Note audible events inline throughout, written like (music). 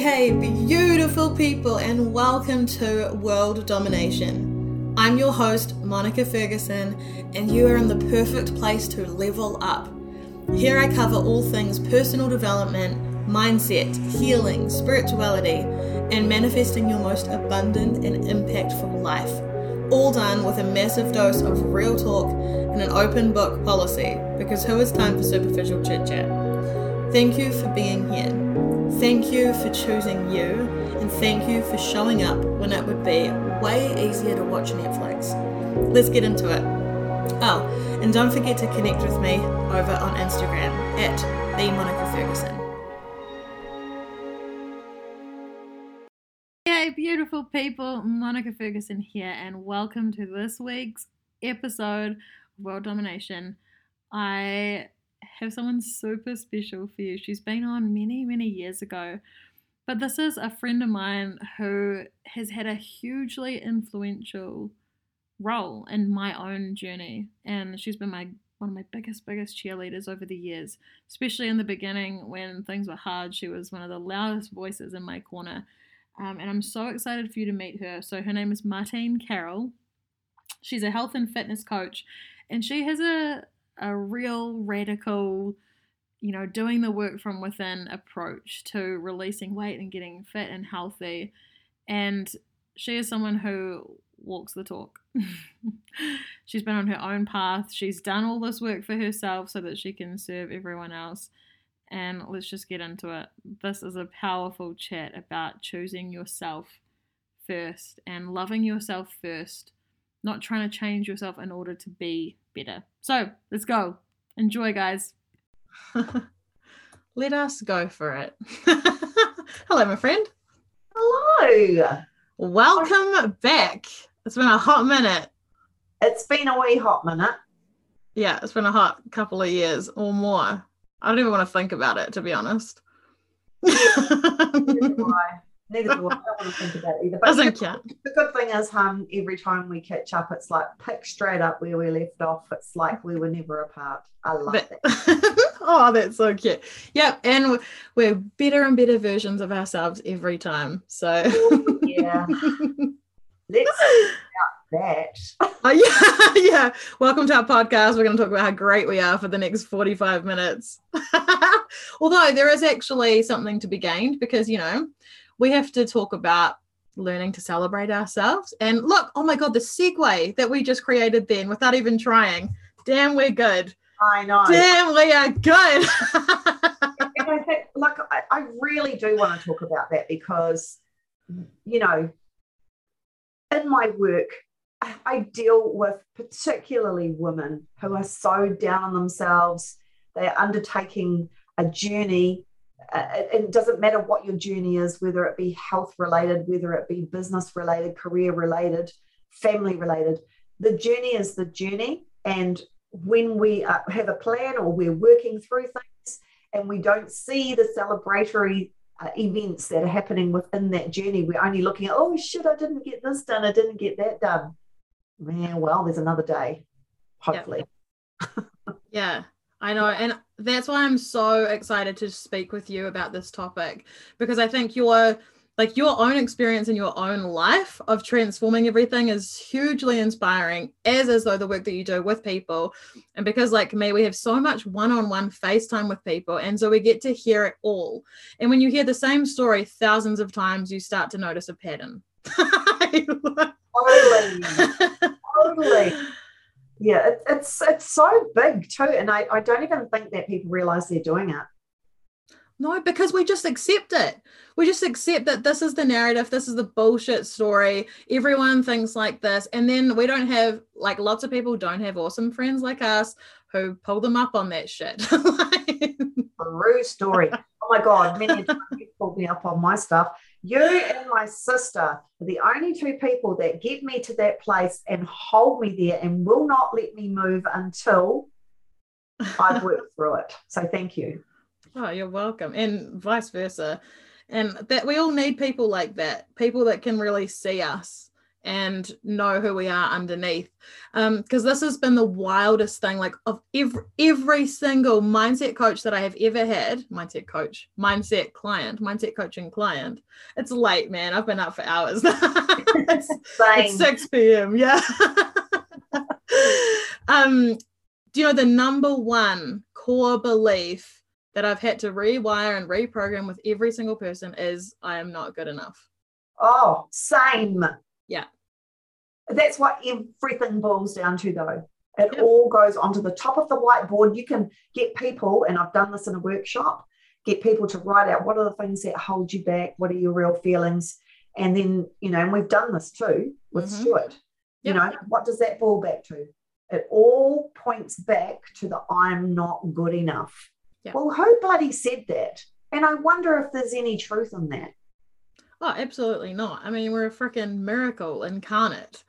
hey, beautiful people, and welcome to World Domination. I'm your host, Monica Ferguson, and you are in the perfect place to level up. Here I cover all things personal development, mindset, healing, spirituality, and manifesting your most abundant and impactful life. All done with a massive dose of real talk and an open book policy, because who has time for superficial chit chat? Thank you for being here. Thank you for choosing you, and thank you for showing up when it would be way easier to watch Netflix. Let's get into it. Oh, and don't forget to connect with me over on Instagram at the Monica Ferguson. Hey, beautiful people, Monica Ferguson here, and welcome to this week's episode of World Domination. I have someone super special for you. She's been on many, many years ago. But this is a friend of mine who has had a hugely influential role in my own journey. And she's been my one of my biggest, biggest cheerleaders over the years, especially in the beginning when things were hard. She was one of the loudest voices in my corner. Um, and I'm so excited for you to meet her. So, her name is Martine Carroll. She's a health and fitness coach, and she has a, a real radical, you know, doing the work from within approach to releasing weight and getting fit and healthy. And she is someone who walks the talk. (laughs) she's been on her own path. She's done all this work for herself so that she can serve everyone else. And let's just get into it. This is a powerful chat about choosing yourself first and loving yourself first, not trying to change yourself in order to be better. So let's go. Enjoy, guys. (laughs) Let us go for it. (laughs) Hello, my friend. Hello. Welcome back. It's been a hot minute. It's been a wee hot minute. Yeah, it's been a hot couple of years or more. I don't even want to think about it, to be honest. (laughs) Neither do I. I don't want to think about it either. But Doesn't the, count. the good thing is, hum, every time we catch up, it's like pick straight up where we left off. It's like we were never apart. I love But- that. (laughs) oh, that's so cute. Yep, and we're- better and better versions of ourselves every time. So Ooh, yeah. (laughs) Let's that. (laughs) Oh, yeah, yeah. Welcome to our podcast. We're going to talk about how great we are for the next 45 minutes. Although there is actually something to be gained because, you know, we have to talk about learning to celebrate ourselves. And look, oh my God, the segue that we just created then without even trying. Damn, we're good. I know. Damn, we are good. (laughs) and I think, like, I, I really do want to talk about that because, you know, in my work, I- I deal with particularly women who are so down on themselves. They're undertaking a journey. Uh, it, it doesn't matter what your journey is, whether it be health related, whether it be business related, career related, family related. The journey is the journey. And when we uh, have a plan or we're working through things, and we don't see the celebratory uh, events that are happening within that journey. We're only looking at, oh shit, I didn't get this done, I didn't get that done. Man, well, there's another day, hopefully. Yeah, I know. And that's why I'm so excited to speak with you about this topic because I think your like your own experience in your own life of transforming everything is hugely inspiring, as is though the work that you do with people. And because like me, we have so much one-on-one FaceTime with people. And so we get to hear it all. And when you hear the same story thousands of times, you start to notice a pattern. (laughs) Totally, (laughs) totally. Yeah, it, it's it's so big too, and I, I don't even think that people realize they're doing it. No, because we just accept it. We just accept that this is the narrative, this is the bullshit story. Everyone thinks like this. And then we don't have, like, lots of people don't have awesome friends like us who pull them up on that shit. (laughs) Like, True story. Oh my God, many (laughs) times you pulled me up on my stuff. You and my sister are the only two people that get me to that place and hold me there and will not let me move until I've (laughs) worked through it. So thank you. oh, you're welcome. And vice versa. And that we all need people like that, people that can really see us and know who we are underneath. Because um, this has been the wildest thing. Like of every every single mindset coach that I have ever had, mindset coach, mindset client, mindset coaching client. It's late, man. I've been up for hours. (laughs) it's, it's 6 p.m. Yeah. (laughs) um, do you know the number one core belief that I've had to rewire and reprogram with every single person is I am not good enough. Oh, same. Yeah. That's what everything boils down to, though. It yep. all goes onto the top of the whiteboard. You can get people, and I've done this in a workshop, get people to write out what are the things that hold you back, what are your real feelings. And then, you know, and we've done this too with mm-hmm. Stuart. Yep. You know, what does that boil back to? It all points back to the I'm not good enough. Yep. Well, who bloody said that? And I wonder if there's any truth in that. Oh, absolutely not. I mean, we're a freaking miracle incarnate.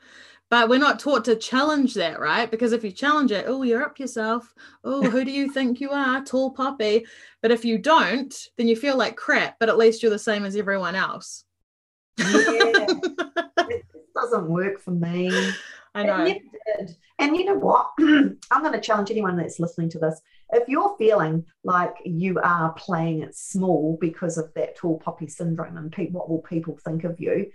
But we're not taught to challenge that, right? Because if you challenge it, oh, you're up yourself. Oh, who do you think you are? Tall poppy. But if you don't, then you feel like crap, but at least you're the same as everyone else. Yeah. (laughs) doesn't work for me. I know. And you know what? (clears throat) I'm going to challenge anyone that's listening to this if you're feeling like you are playing it small because of that tall poppy syndrome and pe- what will people think of you,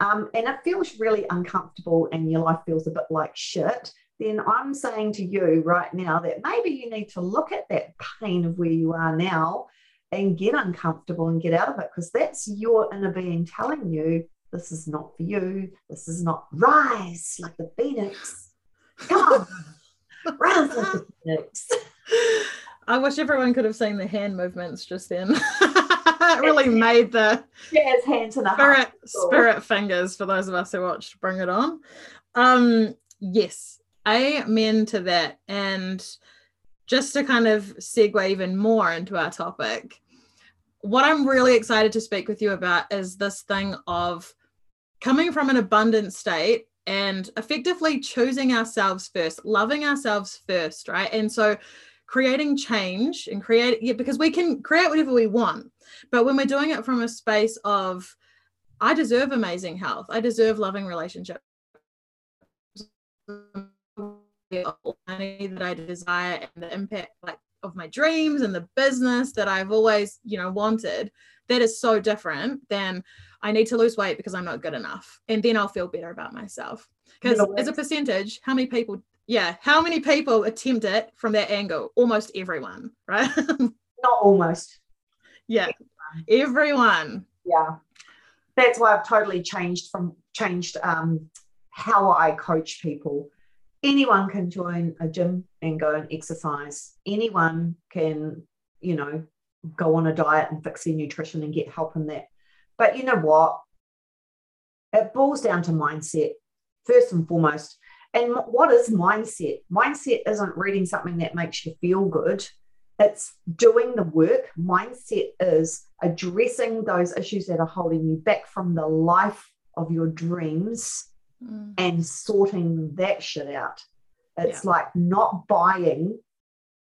um, and it feels really uncomfortable and your life feels a bit like shit, then I'm saying to you right now that maybe you need to look at that pain of where you are now and get uncomfortable and get out of it because that's your inner being telling you this is not for you. This is not rise like the phoenix. Come on, (laughs) rise like the phoenix. (laughs) I wish everyone could have seen the hand movements just then. (laughs) it really made the jazz hands and spirit spirit fingers for those of us who watched Bring It On. Um, yes, amen to that. And just to kind of segue even more into our topic, what I'm really excited to speak with you about is this thing of coming from an abundant state and effectively choosing ourselves first, loving ourselves first, right? And so creating change and create yeah, because we can create whatever we want but when we're doing it from a space of i deserve amazing health i deserve loving relationships money that i desire and the impact like of my dreams and the business that i've always you know wanted that is so different than i need to lose weight because i'm not good enough and then i'll feel better about myself. Because as a percentage how many people yeah how many people attempt it from that angle? Almost everyone right? (laughs) Not almost. Yeah everyone. Yeah. That's why i've totally changed from changed um how i coach people. Anyone can join a gym and go and exercise. Anyone can you know go on a diet and fix their nutrition and get help in that. But you know what? It boils down to mindset. First and foremost and what is mindset? Mindset isn't reading something that makes you feel good. It's doing the work. Mindset is addressing those issues that are holding you back from the life of your dreams mm. and sorting that shit out. It's yeah. like not buying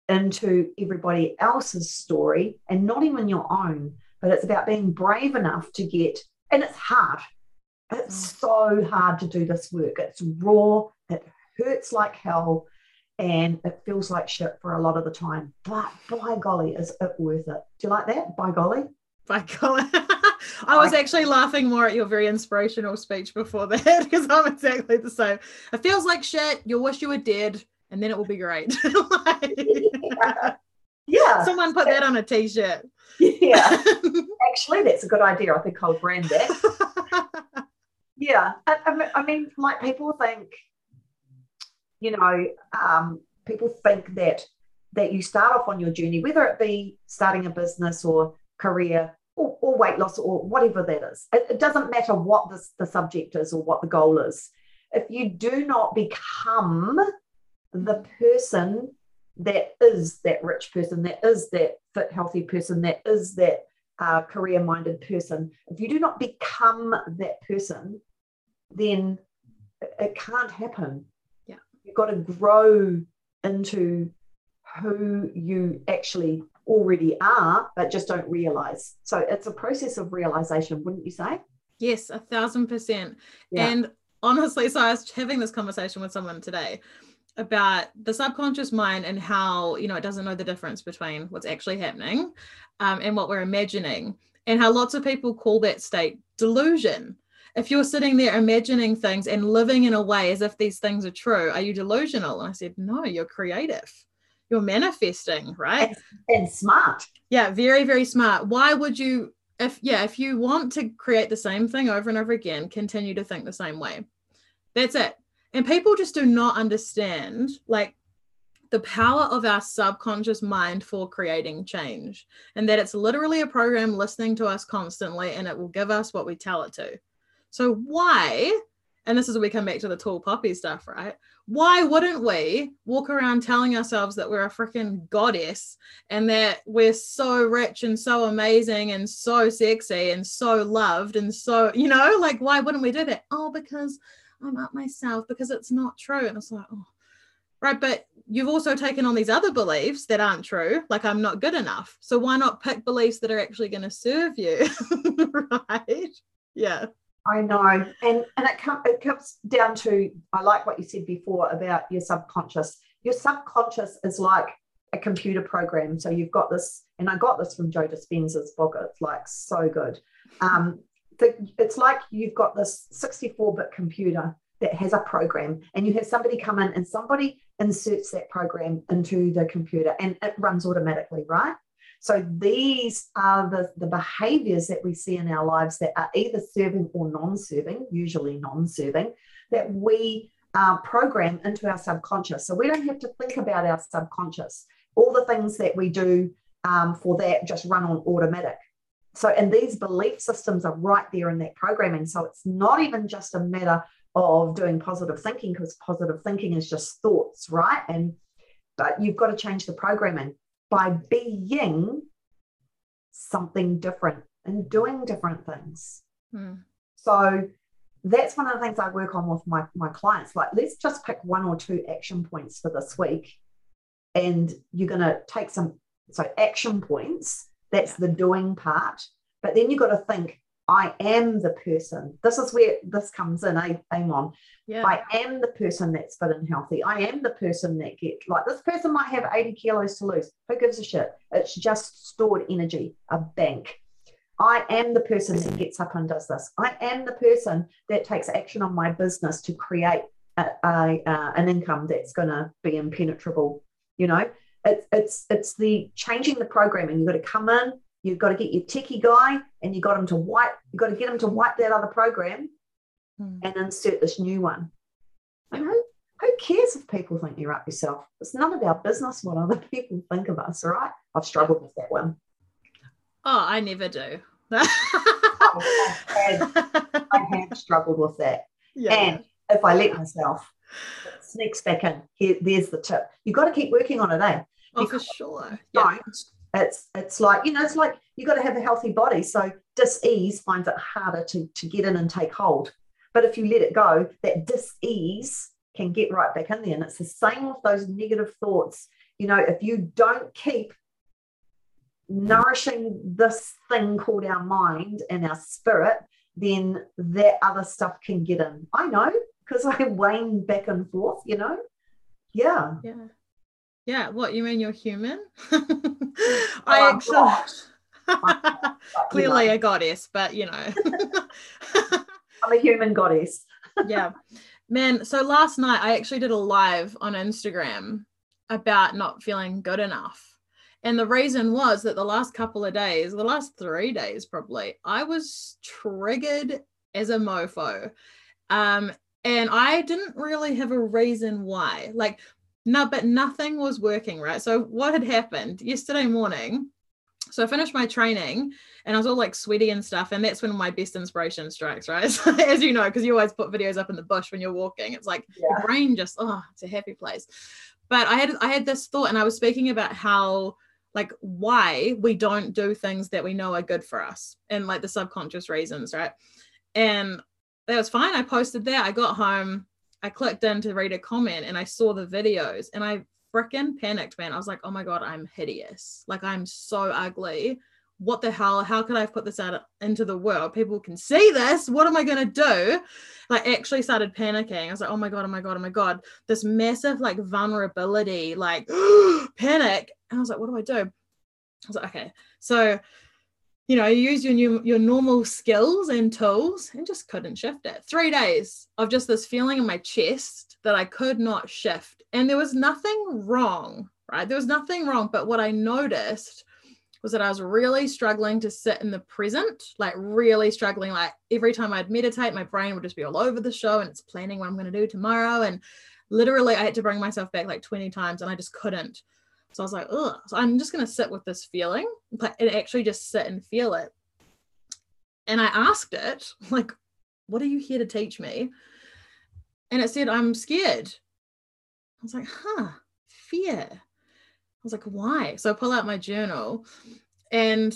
into everybody else's story and not even your own, but it's about being brave enough to get, and it's hard. It's mm. so hard to do this work. It's raw, it hurts like hell, and it feels like shit for a lot of the time. But by golly, is it worth it? Do you like that? By golly? By golly. (laughs) I was actually laughing more at your very inspirational speech before (laughs) that because I'm exactly the same. It feels like shit. You'll wish you were dead, and then it will be great. (laughs) like, yeah. yeah. Someone put that on a t shirt. Yeah. actually, that's a good idea. I think I'll brand that. Yeah. I, I mean, like people think, you know, um, people think that that you start off on your journey, whether it be starting a business or career or, or weight loss or whatever that is. It, it doesn't matter what this, the subject is or what the goal is. If you do not become the person that is that rich person, that is that fit, healthy person, that is that uh, career minded person, if you do not become that person, then it can't happen Yeah. you've got to grow into who you actually already are, but just don't realize. So it's a process of realization, wouldn't you say? Yes, a thousand percent. Yeah. And honestly, so I was having this conversation with someone today about the subconscious mind and how you know it doesn't know the difference between what's actually happening um, and what we're imagining and how lots of people call that state delusion if you're sitting there imagining things and living in a way as if these things are true are you delusional? And i said no you're creative. You're manifesting right? And, and smart. Yeah very very smart. Why would you if yeah if you want to create the same thing over and over again continue to think the same way. That's it. And people just do not understand like the power of our subconscious mind for creating change and that it's literally a program listening to us constantly and it will give us what we tell it to so why and this is where we come back to the tall poppy stuff right why wouldn't we walk around telling ourselves that we're a freaking goddess and that we're so rich and so amazing and so sexy and so loved and so you know like why wouldn't we do that oh because I'm up myself because it's not true. And it's like, oh, right. But you've also taken on these other beliefs that aren't true, like I'm not good enough. So why not pick beliefs that are actually going to serve you? (laughs) right. Yeah. I know. And and it, it comes down to, I like what you said before about your subconscious. Your subconscious is like a computer program. So you've got this, and I got this from Joe Dispenza's book. It's like so good. Um, the, it's like you've got this 64 bit computer that has a program and you have somebody come in and somebody inserts that program into the computer and it runs automatically, right? So these are the, the behaviors that we see in our lives that are either serving or non serving, usually non serving, that we uh, program into our subconscious. So we don't have to think about our subconscious. All the things that we do um, for that just run on automatic. So, and these belief systems are right there in that programming. So it's not even just a matter of doing positive thinking because positive thinking is just thoughts, right? And but you've got to change the programming by being something different and doing different things. Hmm. So that's one of the things I work on with my, my clients. Like, let's just pick one or two action points for this week. And you're going to take some, so action points that's the doing part. But then you've got to think, I am the person. This is where this comes in, eh, Amon? Yeah. I am the person that's fit and healthy. I am the person that get like this person might have 80 kilos to lose. Who gives a shit? It's just stored energy, a bank. I am the person that gets up and does this. I am the person that takes action on my business to create a, a, uh, an income that's going to be impenetrable. You know, it's it's it's the changing the programming. You've got to come in, you've got to get your techie guy, and you got him to wipe, you've got to get him to wipe that other program hmm. and insert this new one. You know, who cares if people think you're up yourself? It's none of our business what other (laughs) people think of us, all right? I've struggled with that one. Oh, I never do. (laughs) I, have, I have struggled with that. Yeah. And if I let myself, sneaks back in. Here, there's the tip. You've got to keep working on it, eh? Oh, for sure. Yeah. It's it's like, you know, it's like you got to have a healthy body. So dis-ease finds it harder to, to get in and take hold. But if you let it go, that dis-ease can get right back in there. And it's the same with those negative thoughts. You know, if you don't keep nourishing this thing called our mind and our spirit, then that other stuff can get in. I know because (laughs) I wane back and forth, you know? Yeah. Yeah. Yeah. What you mean you're human? (laughs) Oh, I actually (laughs) clearly a goddess, but you know. (laughs) I'm a human goddess. yeah. Man, so last night I actually did a live on Instagram about not feeling good enough. And the reason was that the last couple of days, the last three days probably, I was triggered as a mofo. Um, and I didn't really have a reason why. Like, no, but nothing was working, right? So, what had happened yesterday morning? So, I finished my training and I was all like sweaty and stuff. And that's when my best inspiration strikes, right? (laughs) So, as you know, because you always put videos up in the bush when you're walking, it's like Yeah. your brain just, oh, it's a happy place. But I had I had this thought, and I was speaking about how like why we don't do things that we know are good for us and like the subconscious reasons, right? And that was fine. I posted that. I got home, I clicked in to read a comment and I saw the videos and I freaking panicked, man. I was like, oh my God, I'm hideous. Like I'm so ugly. what the hell? How could I put this out into the world? People can see this. What am I going to do? Like, actually started panicking. I was like, oh my God, oh my God, oh my God. This massive, like, vulnerability, like, (gasps) panic. And I was like, what do I do? I was like, okay. So, you know, you use your new, your normal skills and tools and just couldn't shift it. Three days of just this feeling in my chest that I could not shift. And there was nothing wrong, right? There was nothing wrong. But what I noticed was that I was really struggling to sit in the present, like really struggling. Like every time I'd meditate, my brain would just be all over the show and it's planning what I'm going to do tomorrow. And literally, I had to bring myself back like 20 times and I just couldn't. So I was like, ugh. So I'm just going to sit with this feeling and actually just sit and feel it. And I asked it, (laughs) like, what are you here to teach me? And it said, I'm scared. I was like, huh, fear I was like, why? So I pull out my journal and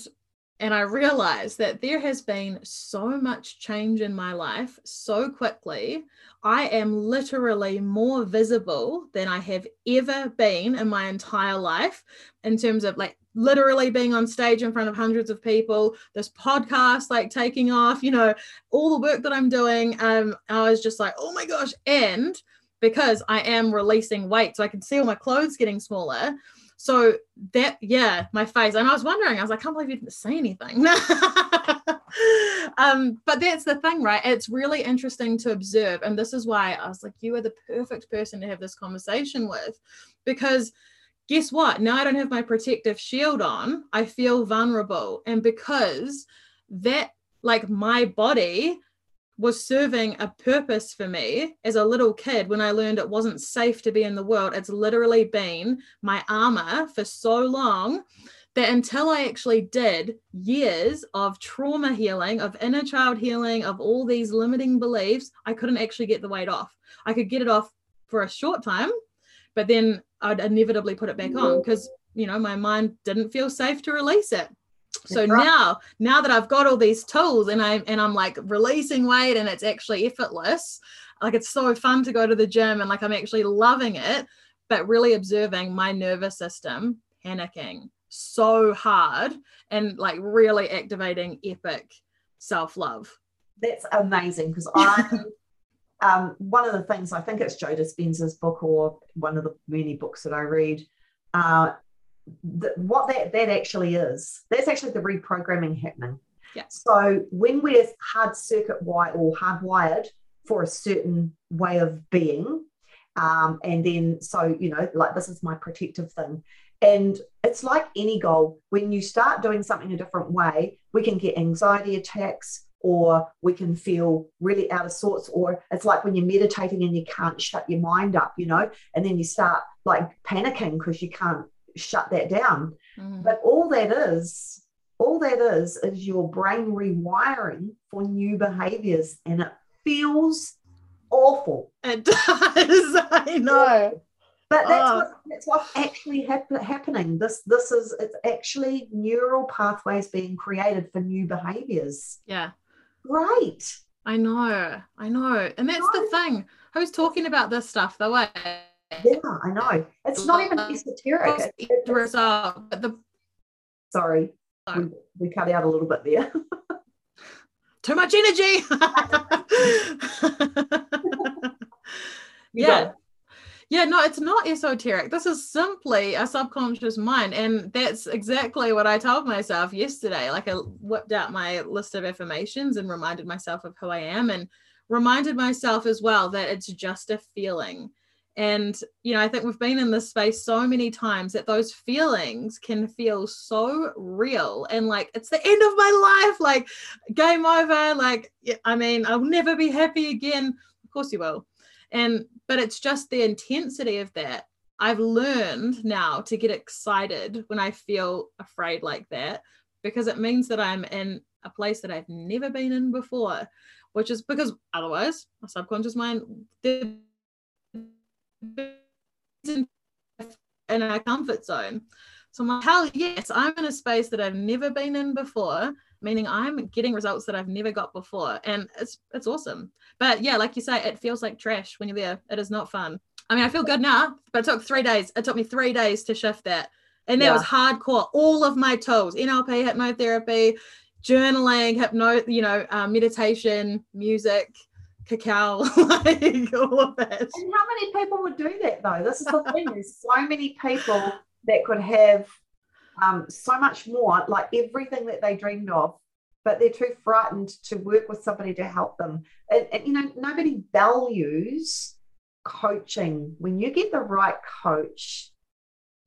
and I realized that there has been so much change in my life so quickly. I am literally more visible than I have ever been in my entire life in terms of like literally being on stage in front of hundreds of people, this podcast like taking off, you know, all the work that I'm doing. Um, I was just like, oh my gosh. And because I am releasing weight, so I can see all my clothes getting smaller so that yeah my face and i was wondering i was like i can't believe you didn't say anything. (laughs) Um but that's the thing right? It's really interesting to observe. And this is why i was like you are the perfect person to have this conversation with. Because guess what? Now i don't have my protective shield on. I feel vulnerable. And because that like my body was serving a purpose for me as a little kid when I learned it wasn't safe to be in the world. It's literally been my armor for so long that until I actually did years of trauma healing, of inner child healing, of all these limiting beliefs, I couldn't actually get the weight off. I could get it off for a short time, but then I'd inevitably put it back on because, you know, my mind didn't feel safe to release it so right. now now that i've got all these tools and i'm and i'm like releasing weight and it's actually effortless like it's so fun to go to the gym and like i'm actually loving it but really observing my nervous system panicking so hard and like really activating epic self-love that's amazing because i (laughs) um, one of the things i think it's joe dispenza's book or one of the many books that i read uh, the, what that that actually is that's actually the reprogramming happening yeah. so when we're hard circuit wired or hardwired for a certain way of being um, and then so you know like this is my protective thing and it's like any goal when you start doing something a different way we can get anxiety attacks or we can feel really out of sorts or it's like when you're meditating and you can't shut your mind up you know and then you start like panicking because you can't shut that down. Mm. But all that is, all that is, is your brain rewiring for new behaviors. And it feels awful. It does. (laughs) I know. But that's, oh. what, that's what's actually hap- happening. This this is it's actually neural pathways being created for new behaviors. Yeah. Great. I know. I know. And that's the thing. Who's talking about this stuff though? Yeah, I know. It's not even esoteric. It's, result, but the sorry, we, we cut out a little bit there. (laughs) Too much energy. (laughs) yeah. Yeah, no, it's not esoteric. This is simply a subconscious mind. And that's exactly what I told myself yesterday. Like I whipped out my list of affirmations and reminded myself of who I am and reminded myself as well that it's just a feeling and, you know, I think we've been in this space so many times that those feelings can feel so real and like it's the end of my life, like game over. Like, I mean, I'll never be happy again. Of course you will. And, but it's just the intensity of that. I've learned now to get excited when I feel afraid like that because it means that I'm in a place that I've never been in before, which is because otherwise my subconscious mind, in our comfort zone. So I'm like, hell yes, I'm in a space that I've never been in before, meaning I'm getting results that I've never got before. And it's it's awesome. But yeah, like you say, it feels like trash when you're there. It is not fun. I mean, I feel good now, but it took three days. It took me three days to shift that. And that Yeah. was hardcore. All of my tools, NLP, hypnotherapy, journaling, hypno, you know, uh, meditation, music, cacao, (laughs) like all of it. And how many people would do that though? This is the thing. There's so many people that could have um, so much more, like everything that they dreamed of, but they're too frightened to work with somebody to help them. And, and you know, nobody values coaching. When you get the right coach,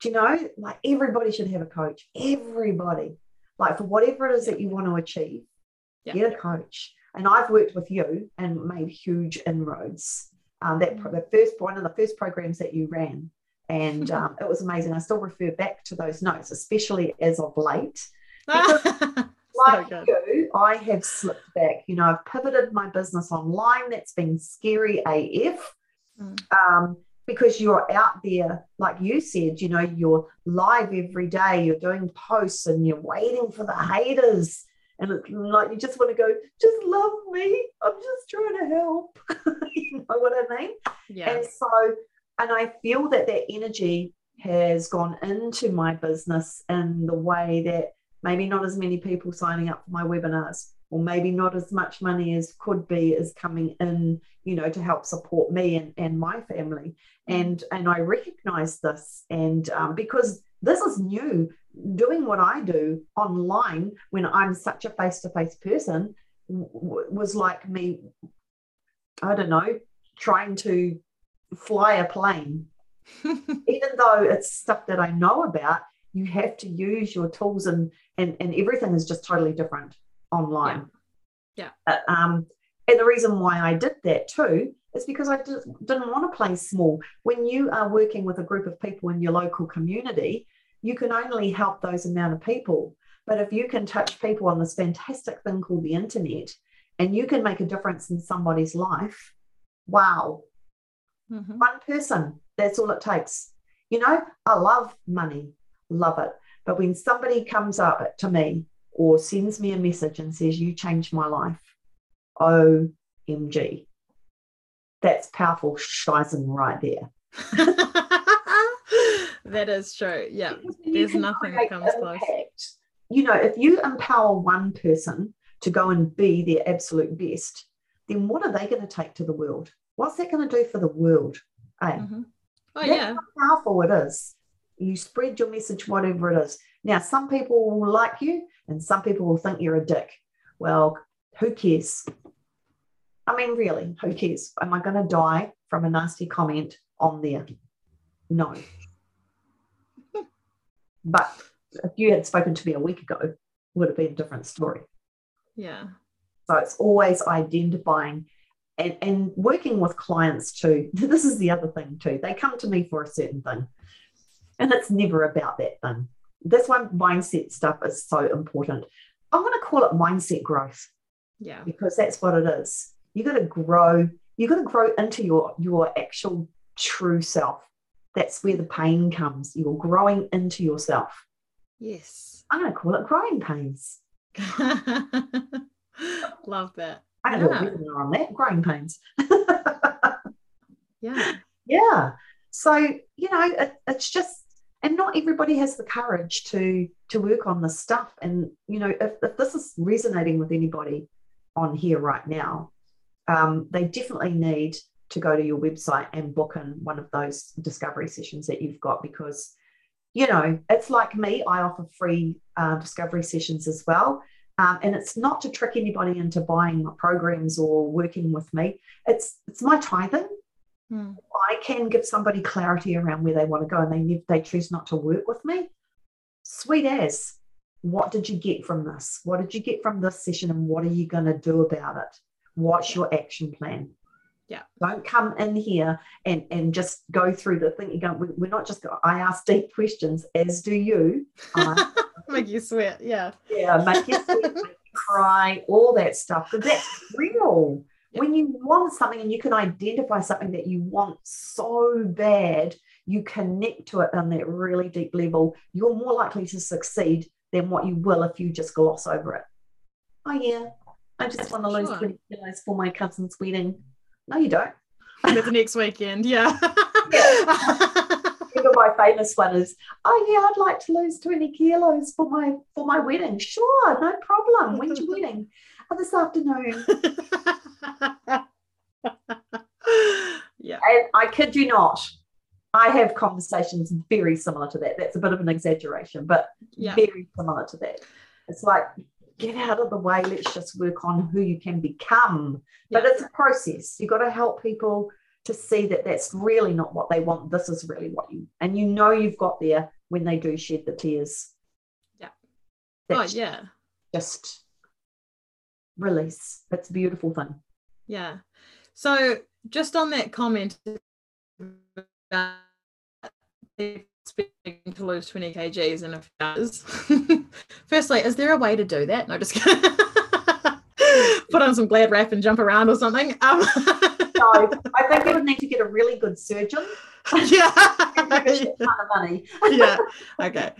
do you know, like everybody should have a coach. Everybody, like for whatever it is that you want to achieve, Yeah. get a coach. And I've worked with you and made huge inroads. Um, that pro- the first one of the first programs that you ran, and (laughs) um, it was amazing. I still refer back to those notes, especially as of late. (laughs) Like good. you, I have slipped back. You know, I've pivoted my business online. That's been scary AF. Mm. Um, because you're out there, like you said, you know, you're live every day, you're doing posts and you're waiting for the haters. And it's like you just want to go, just love me. I'm just trying to help. (laughs) you know what I mean? yeah. And so, and I feel that that energy has gone into my business in the way that maybe not as many people signing up for my webinars, or maybe not as much money as could be is coming in, you know, to help support me and, and my family. And and I recognize this, and um, because this is new, doing what I do online when I'm such a face-to-face person w- w- was like me. I don't know, trying to fly a plane (laughs) even though it's stuff that I know about, you have to use your tools and and, and everything is just totally different online. Yeah. Uh, um, and the reason why I did that too is because I did, didn't want to play small. When you are working with a group of people in your local community, you can only help those amount of people. But if you can touch people on this fantastic thing called the internet and you can make a difference in somebody's life, wow, Mhm. one person. That's all it takes. You know, I love money, love it. But when somebody comes up to me or sends me a message and says, You changed my life, OMG, that's powerful shizen right there. (laughs) that is true. Yeah. There's nothing that comes close. You know, if you empower one person to go and be their absolute best, then what are they going to take to the world? What's that going to do for the world? Eh? Mhm. Oh That's yeah. how powerful it is. You spread your message, whatever it is. Now, some people will like you and some people will think you're a dick. Well, who cares? I mean, really, who cares? Am I going to die from a nasty comment on there? No. (laughs) but if you had spoken to me a week ago, it would have been a different story. Yeah. So it's always identifying and, and working with clients too. (laughs) This is the other thing too. They come to me for a certain thing, and it's never about that thing. That's why mindset stuff is so important. I'm going to call it mindset growth Yeah. because that's what it is. You got to grow. You got to grow into your your actual true self. That's where the pain comes. You're growing into yourself. Yes. I'm going to call it growing pains. (laughs) Love that. I a Yeah. webinar on that. Growing pains. (laughs) Yeah. yeah so you know it, it's just and not everybody has the courage to to work on this stuff. And you know if, if this is resonating with anybody on here right now um, they definitely need to go to your website and book in one of those discovery sessions that you've got because you know it's like me. I offer free uh, discovery sessions as well. Um, and it's not to trick anybody into buying my programs or working with me. It's it's my tithing Hmm. I can give somebody clarity around where they want to go and they they choose not to work with me, sweet as. What did you get from this? What did you get from this session and what are you going to do about it? What's your action plan? Yeah. Don't come in here and, and just go through the thing. You go, we're not just, go, I ask deep questions, as do you. I (laughs) Make you sweat. Yeah. yeah, make you sweat, make you cry, all that stuff. Because that's real. Yeah. When you want something and you can identify something that you want so bad, you connect to it on that really deep level, you're more likely to succeed than what you will if you just gloss over it. Oh, yeah, I just want to lose Sure. 20 kilos for my cousin's wedding. No, you don't. That's next weekend. Yeah. You're my famous one is, oh yeah, I'd like to lose 20 kilos for my for my wedding. Sure, no problem. When's your (laughs) wedding? (laughs) Oh, this afternoon. (laughs) yeah. And I kid you not, I have conversations very similar to that. That's a bit of an exaggeration, but Yeah. very similar to that. It's like, get out of the way. Let's just work on who you can become. But it's a process. You've got to help people to see that that's really not what they want. This is really what you, and you know you've got there when they do shed the tears. Yeah. That's Oh yeah. just release. That's a beautiful thing. Yeah. So just on that comment about expecting to lose 20 kgs in a few hours. (laughs) Firstly, is there a way to do that? No, just. (laughs) Put on some glad wrap and jump around or something. (laughs) Um, So I think you would need to get a really good surgeon. yeah. and give a shit ton of money. yeah. Okay.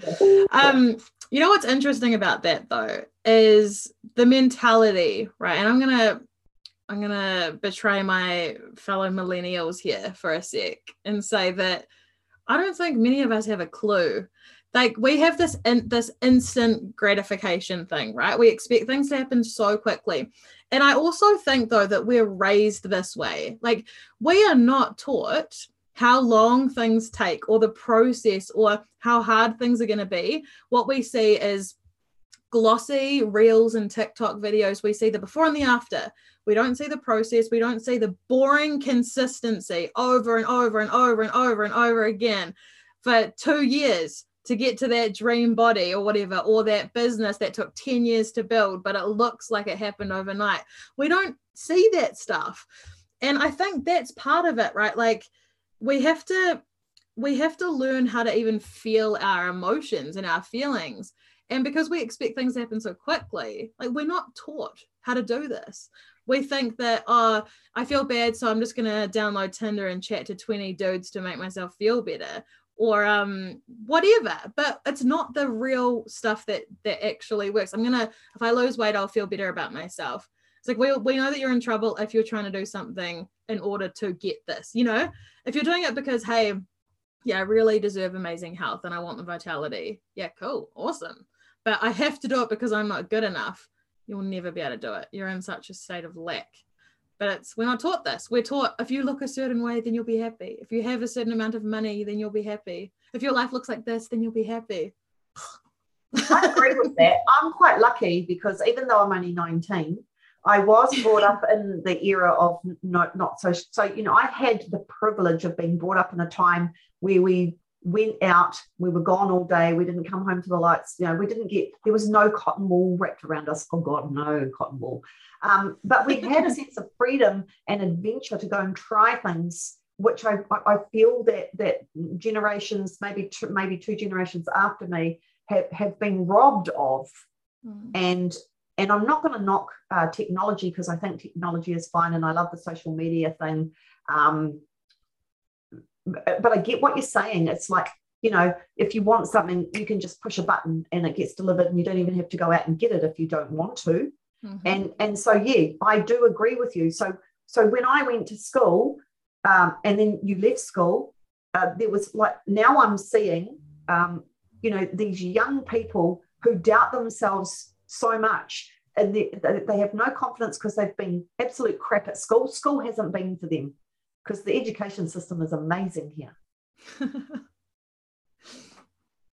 Um, you know what's interesting about that though is the mentality, right? And I'm gonna I'm gonna betray my fellow millennials here for a sec and say that I don't think many of us have a clue. Like we have this in, this instant gratification thing, right? We expect things to happen so quickly. And I also think though that we're raised this way. Like we are not taught how long things take or the process or how hard things are going to be. What we see is glossy reels and TikTok videos. We see the before and the after. We don't see the process. We don't see the boring consistency over and over and over and over and over again for two years to get to that dream body or whatever, or that business that took 10 years to build, but it looks like it happened overnight. We don't see that stuff. And I think that's part of it, right? Like we have to we have to learn how to even feel our emotions and our feelings. And because we expect things to happen so quickly, like we're not taught how to do this. We think that, oh, I feel bad, so I'm just gonna download Tinder and chat to 20 dudes to make myself feel better or um whatever but it's not the real stuff that that actually works i'm gonna if i lose weight i'll feel better about myself it's like we, we know that you're in trouble if you're trying to do something in order to get this you know? If you're doing it because hey yeah i really deserve amazing health and i want the vitality. Yeah cool. Awesome. But i have to do it because i'm not good enough. You'll never be able to do it. You're in such a state of lack. But it's we're not taught this. We're taught if you look a certain way then you'll be happy. If you have a certain amount of money then you'll be happy. If your life looks like this then you'll be happy. I agree with that. I'm quite lucky because even though I'm only 19, I was brought up in the era of not not so so you know I had the privilege of being brought up in a time where we went out we were gone all day we didn't come home to the lights you know we didn't get there was no cotton wool wrapped around us. Oh god no cotton wool. Um, but we had a sense of freedom and adventure to go and try things which I, I feel that that generations maybe two, maybe two generations after me have, have been robbed of. And and I'm not going to knock uh, technology because I think technology is fine and I love the social media thing. Um, but I get what you're saying. It's like, you know, if you want something, you can just push a button and it gets delivered and you don't even have to go out and get it if you don't want to. Mhm. And and so yeah, I do agree with you. So so when I went to school um, and then you left school, uh, there was like now I'm seeing, um, you know, these young people who doubt themselves so much and they, they have no confidence because they've been absolute crap at school. School hasn't been for them because the education system is amazing here. (laughs)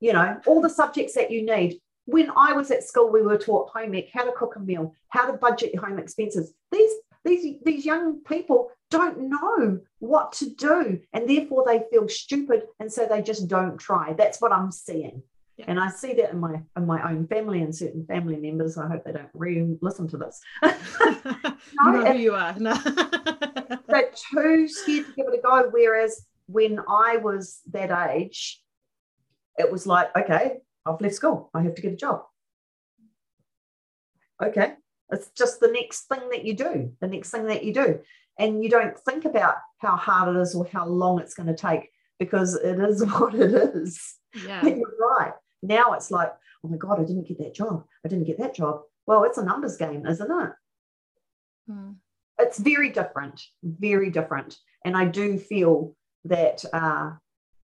You know, all the subjects that you need. When I was at school, we were taught home ec, how to cook a meal, how to budget your home expenses. These these these young people don't know what to do, and therefore they feel stupid, and so they just don't try. That's what I'm seeing. Yeah. And I see that in my in my own family and certain family members. I hope they don't re listen to this. (laughs) (laughs) you know who you are no. (laughs) They're too scared to give it a go. Whereas when I was that age, it was like, okay, I've left school. I have to get a job. Okay. It's just the next thing that you do, the next thing that you do. And you don't think about how hard it is or how long it's going to take because it is what it is. yeah You're right. Now it's like, oh my God, I didn't get that job. I didn't get that job. Well, it's a numbers game, isn't it? Mm. It's very different, very different. And I do feel that uh,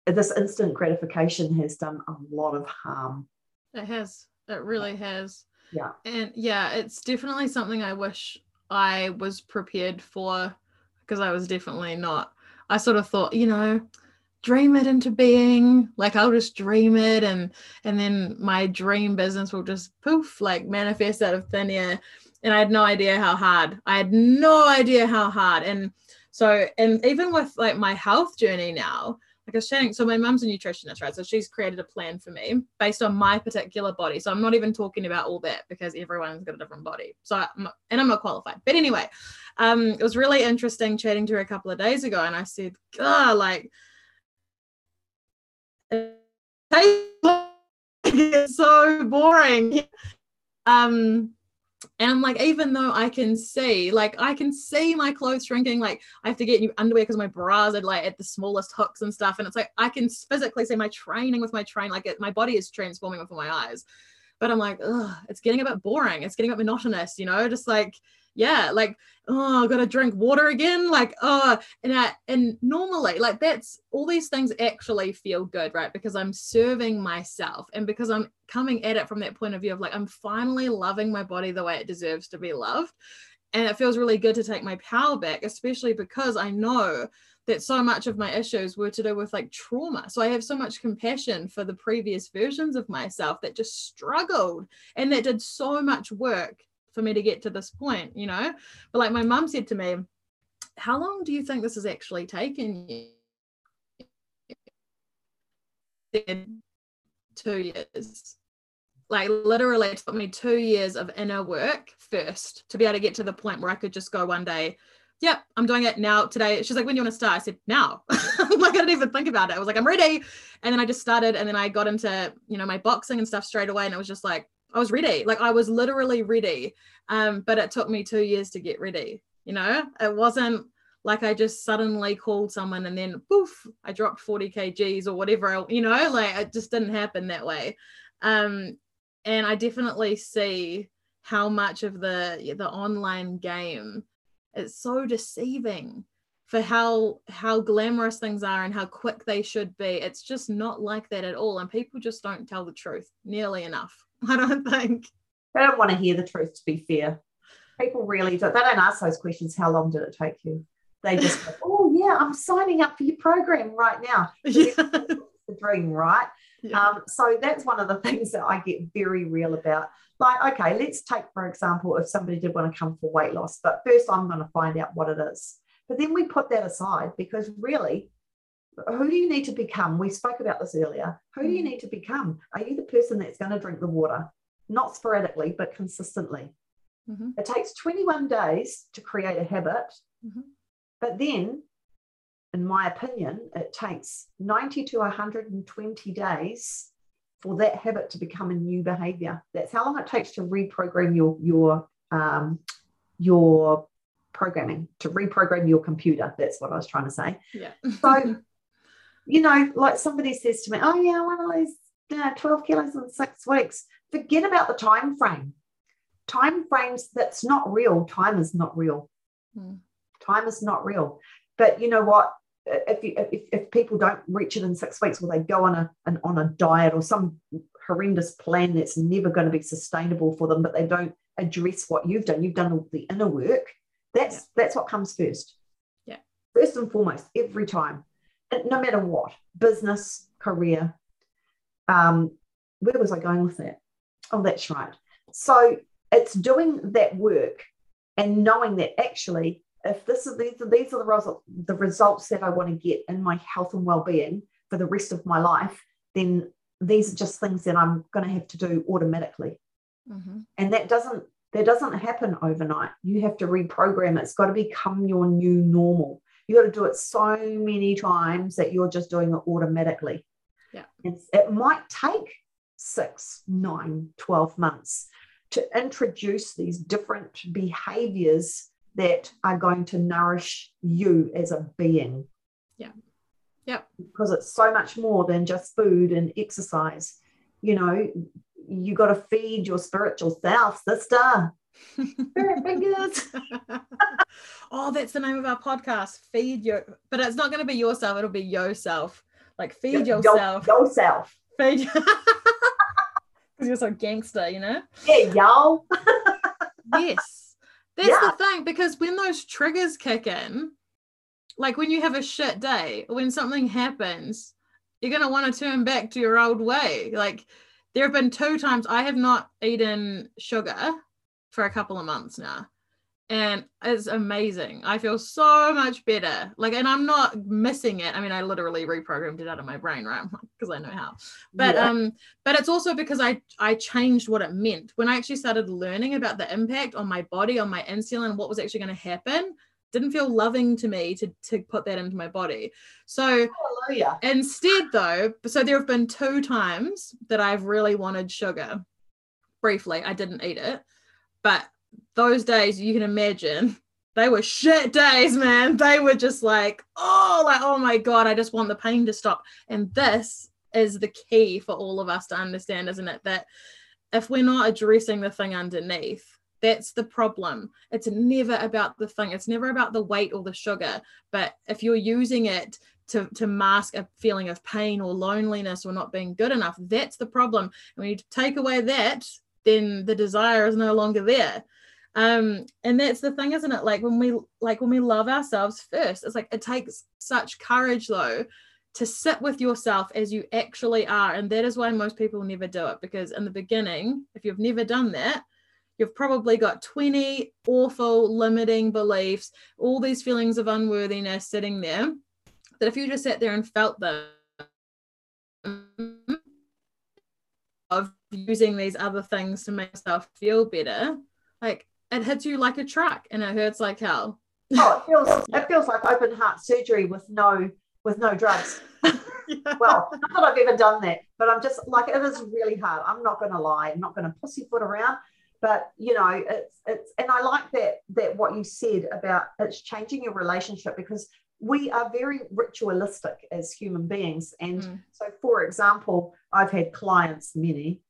this instant gratification has done a lot of harm. It has. It really has. Yeah. And yeah, it's definitely something I wish I was prepared for because I was definitely not. I sort of thought, you know, dream it into being like i'll just dream it and and then my dream business will just poof like manifest out of thin air and i had no idea how hard i had no idea how hard and so and even with like my health journey now like I was chatting, so my mum's a nutritionist, right? So she's created a plan for me based on my particular body. So I'm not even talking about all that because everyone's got a different body. So I'm, and I'm not qualified. But anyway, um, it was really interesting chatting to her a couple of days ago, and I said, "God, like." It's so boring. Um, and I'm like, even though I can see, like, I can see my clothes shrinking, like, I have to get new underwear because my bras are like at the smallest hooks and stuff. And it's like, I can physically see my training with my train, like, it, my body is transforming before my eyes. But I'm like, ugh, it's getting a bit boring. It's getting a bit monotonous, you know, just like, yeah, like, oh, I gotta drink water again. Like, oh, and I, and normally, like, that's all these things actually feel good, right? Because I'm serving myself and because I'm coming at it from that point of view of like, I'm finally loving my body the way it deserves to be loved. And it feels really good to take my power back, especially because I know that so much of my issues were to do with like trauma. So I have so much compassion for the previous versions of myself that just struggled and that did so much work for me to get to this point, you know? But like my mum said to me, how long do you think this has actually taken you? Two years. Like literally it took me two years of inner work first to be able to get to the point where I could just go one day, yep, I'm doing it now today. She's like, when do you want to start? I said, now. (laughs) like I didn't even think about it. I was like, I'm ready. And then I just started and then I got into, you know, my boxing and stuff straight away. And it was just like, I was ready. Like I was literally ready. Um, but it took me two years to get ready. You know, it wasn't like I just suddenly called someone and then poof, I dropped 40 kgs or whatever, you know, like it just didn't happen that way. Um, and I definitely see how much of the the online game it's so deceiving for how how glamorous things are and how quick they should be. It's just not like that at all. And people just don't tell the truth nearly enough. (laughs) I don't think. They don't want to hear the truth, to be fair. People really don't. They don't ask those questions. How long did it take you? They just go, (laughs) oh, yeah, I'm signing up for your program right now. Yeah. the dream, right? Yeah. Um, so that's one of the (laughs) things that I get very real about. Like, okay, let's take, for example, if somebody did want to come for weight loss, but first I'm going to find out what it is. But then we put that aside because really, who do you need to become? We spoke about this earlier. Who do you mm. need to become? Are you the person that's going to drink the water? Not sporadically, but consistently. Mm-hmm. It takes 21 days to create a habit. Mm-hmm. But then, in my opinion, it takes 90 to 120 days for that habit to become a new behavior. That's how long it takes to reprogram your, your, um, your programming, to reprogram your computer. That's what I was trying to say. Yeah. so (laughs) you know, like somebody says to me, oh yeah, I want to lose you know, 12 kilos in six weeks. Forget about the time frame. Time frames that's not real. Time is not real. Mm. Time is not real. But you know what? If, you, if, if people don't reach it in six weeks, will they go on a an, on a diet or some horrendous plan that's never going to be sustainable for them, but they don't address what you've done. You've done the inner work. That's yeah. that's what comes first. Yeah. First and foremost, every time no matter what, business, career. Um, where was I going with that? Oh, that's right. So it's doing that work and knowing that actually, if this is these are these are the results, the results that I want to get in my health and well-being for the rest of my life, then these are just things that I'm going to have to do automatically. Mm-hmm. And that doesn't that doesn't happen overnight. You have to reprogram it. It's got to become your new normal you got to do it so many times that you're just doing it automatically. Yeah. It's, it might take six, nine, 12 months to introduce these different behaviors that are going to nourish you as a being. Yeah. Yeah. Because it's so much more than just food and exercise. You know, you got to feed your spiritual self, sister. Fingers. (laughs) oh, that's the name of our podcast. Feed your, but it's not going to be yourself. It'll be yourself. Like feed Yo- yourself. yourself. Feed because (laughs) you're so gangster, you know? Yeah, y'all. yes. That's Yeah. the thing because when those triggers kick in, like when you have a shit day, when something happens, you're going to want to turn back to your old way. Like there have been two times I have not eaten sugar for a couple of months now. And it's amazing. I feel so much better. Like, and I'm not missing it. I mean, I literally reprogrammed it out of my brain, right? Because I know how but Yeah. um but it's also because i i changed what it meant when i actually started learning about the impact on my body on my insulin what was actually going to happen didn't feel loving to me to to put that into my body so Hallelujah. instead though so there have been two times that i've really wanted sugar briefly i didn't eat it but those days you can imagine they were shit days man. They were just like oh like oh my god i just want the pain to stop. And this is the key for all of us to understand isn't it? That if we're not addressing the thing underneath that's the problem. It's never about the thing. It's never about the weight or the sugar. But if you're using it to, to mask a feeling of pain or loneliness or not being good enough that's the problem. And when you take away that then the desire is no longer there. Um and that's the thing isn't it? Like when we like when we love ourselves first it's like it takes such courage though to sit with yourself as you actually are. And that is why most people never do it because in the beginning if you've never done that you've probably got 20 awful limiting beliefs all these feelings of unworthiness sitting there that if you just sat there and felt them of using these other things to make yourself feel better like it hits you like a truck and it hurts like hell Oh, it feels it feels like open heart surgery with no with no drugs. (laughs) Yeah. Well, not that I've ever done that, but I'm just like it is really hard. I'm not going to lie. I'm not going to pussyfoot around. But you know, it's it's and I like that that what you said about it's changing your relationship because we are very ritualistic as human beings. And Mm. so, for example, I've had clients, many,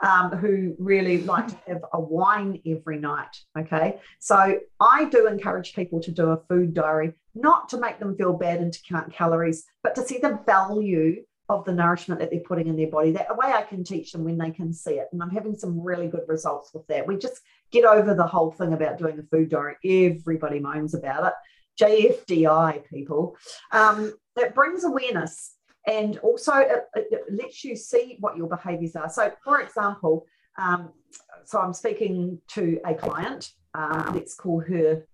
um, who really like to have a wine every night. Okay. So I do encourage people to do a food diary, not to make them feel bad and to count calories, but to see the value of the nourishment that they're putting in their body. That way I can teach them when they can see it. And I'm having some really good results with that. We just get over the whole thing about doing a food diary. Everybody moans about it. JFDI people. Um, it brings awareness and also it, it- lets you see what your behaviors are. So, for example, um, so I'm speaking to a client. Uh, let's call her.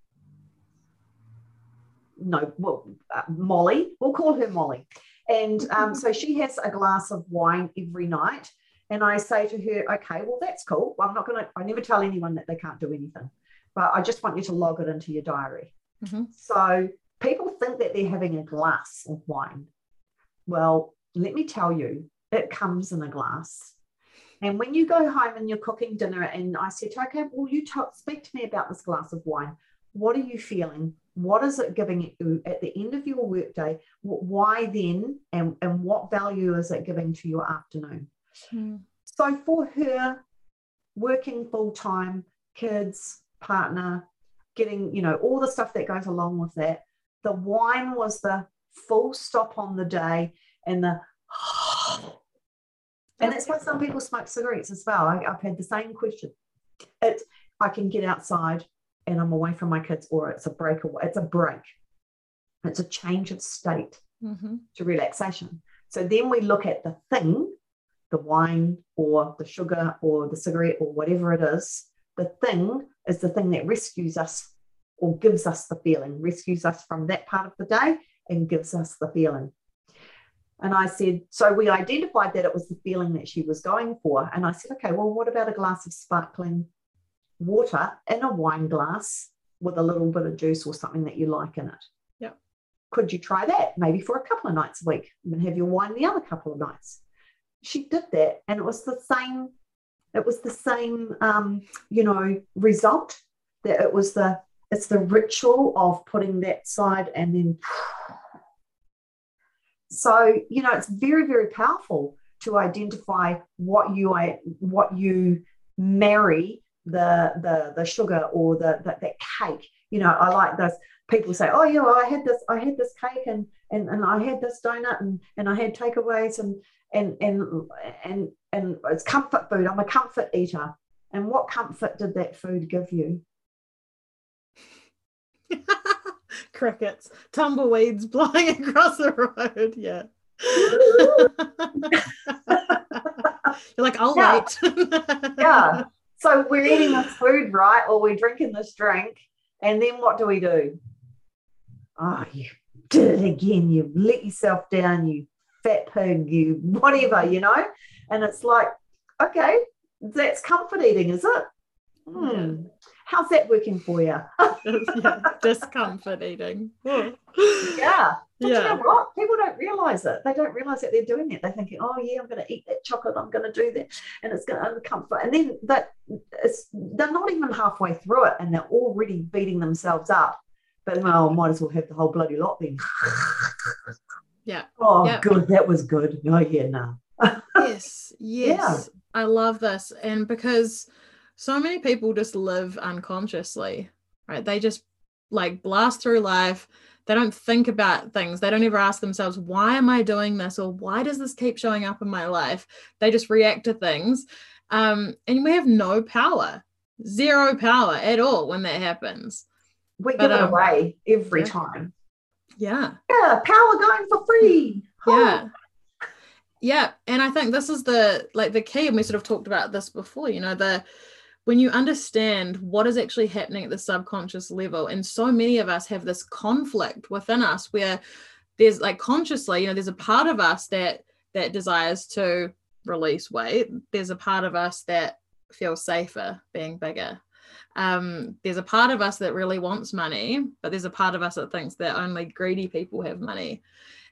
No, well, uh, Molly. We'll call her Molly. And um, so she has a glass of wine every night. And I say to her, okay, well, that's cool. Well, I'm not going to, I never tell anyone that they can't do anything, but I just want you to log it into your diary. Mhm. So people think that they're having a glass of wine. Well, let me tell you, it comes in a glass. And when you go home and you're cooking dinner, and I said, okay, well, you talk, speak to me about this glass of wine. What are you feeling? What is it giving you at the end of your workday? Why then? And, and what value is it giving to your afternoon? Mm. So for her, working full time, kids, partner, getting, you know, all the stuff that goes along with that, the wine was the full stop on the day and the (sighs) and that's why some people smoke cigarettes as well. I, I've had the same question. It's I can get outside and I'm away from my kids, or it's a break away, it's a break. It's a change of state Mhm. to relaxation. So then we look at the thing, the wine or the sugar or the cigarette or whatever it is. The thing is the thing that rescues us or gives us the feeling, rescues us from that part of the day and gives us the feeling. And I said, so we identified that it was the feeling that she was going for. And I said, okay, well, what about a glass of sparkling water in a wine glass with a little bit of juice or something that you like in it? Yeah. Could you try that maybe for a couple of nights a week and have your wine the other couple of nights? She did that, and it was the same. It was the same, um, you know, result. That it was the it's the ritual of putting that side and then. So you know, it's very very powerful to identify what you what you marry the the the sugar or the, that cake. You know, I like those people say, "Oh yeah, well, I had this, I had this cake, and and and I had this donut, and and I had takeaways, and and and and and it's comfort food. I'm a comfort eater." And what comfort did that food give you? (laughs) (laughs) Crickets, tumbleweeds blowing (laughs) across the road. Yeah. (laughs) You're like, I'll Yeah. wait. yeah. So we're eating this food, right? Or we're drinking this drink. And then what do we do? Oh, you did it again. You let yourself down, you fat pig, you whatever, you know? And it's like, okay, that's comfort eating, is it? Hmm. How's that working for you? (laughs) yeah, discomfort eating. yeah. But you know Yeah. what? People don't realize it. They don't realize that they're doing it. They're thinking, oh, yeah, I'm going to eat that chocolate. I'm going to do that. And it's going to uncomfort. And then that it's, they're not even halfway through it and they're already beating themselves up. But well, might as well have the whole bloody lot then. (laughs) Yeah. Oh, Yeah. good. That was good. Oh, yeah, no. yes (laughs) yes i love this and because so many people just live unconsciously right? They just like blast through life. They don't think about things. They don't ever ask themselves why am i doing this? Or why does this keep showing up in my life? They just react to things. Um, and we have no power zero power at all when that happens. We But, give it um, away every yeah. time. yeah. Yeah, power going for free. yeah. Yeah and i think this is the like the key and we sort of talked about this before you know the when you understand what is actually happening at the subconscious level and so many of us have this conflict within us where there's like consciously you know there's a part of us that that desires to release weight. There's a part of us that feels safer being bigger. Um, there's a part of us that really wants money but there's a part of us that thinks that only greedy people have money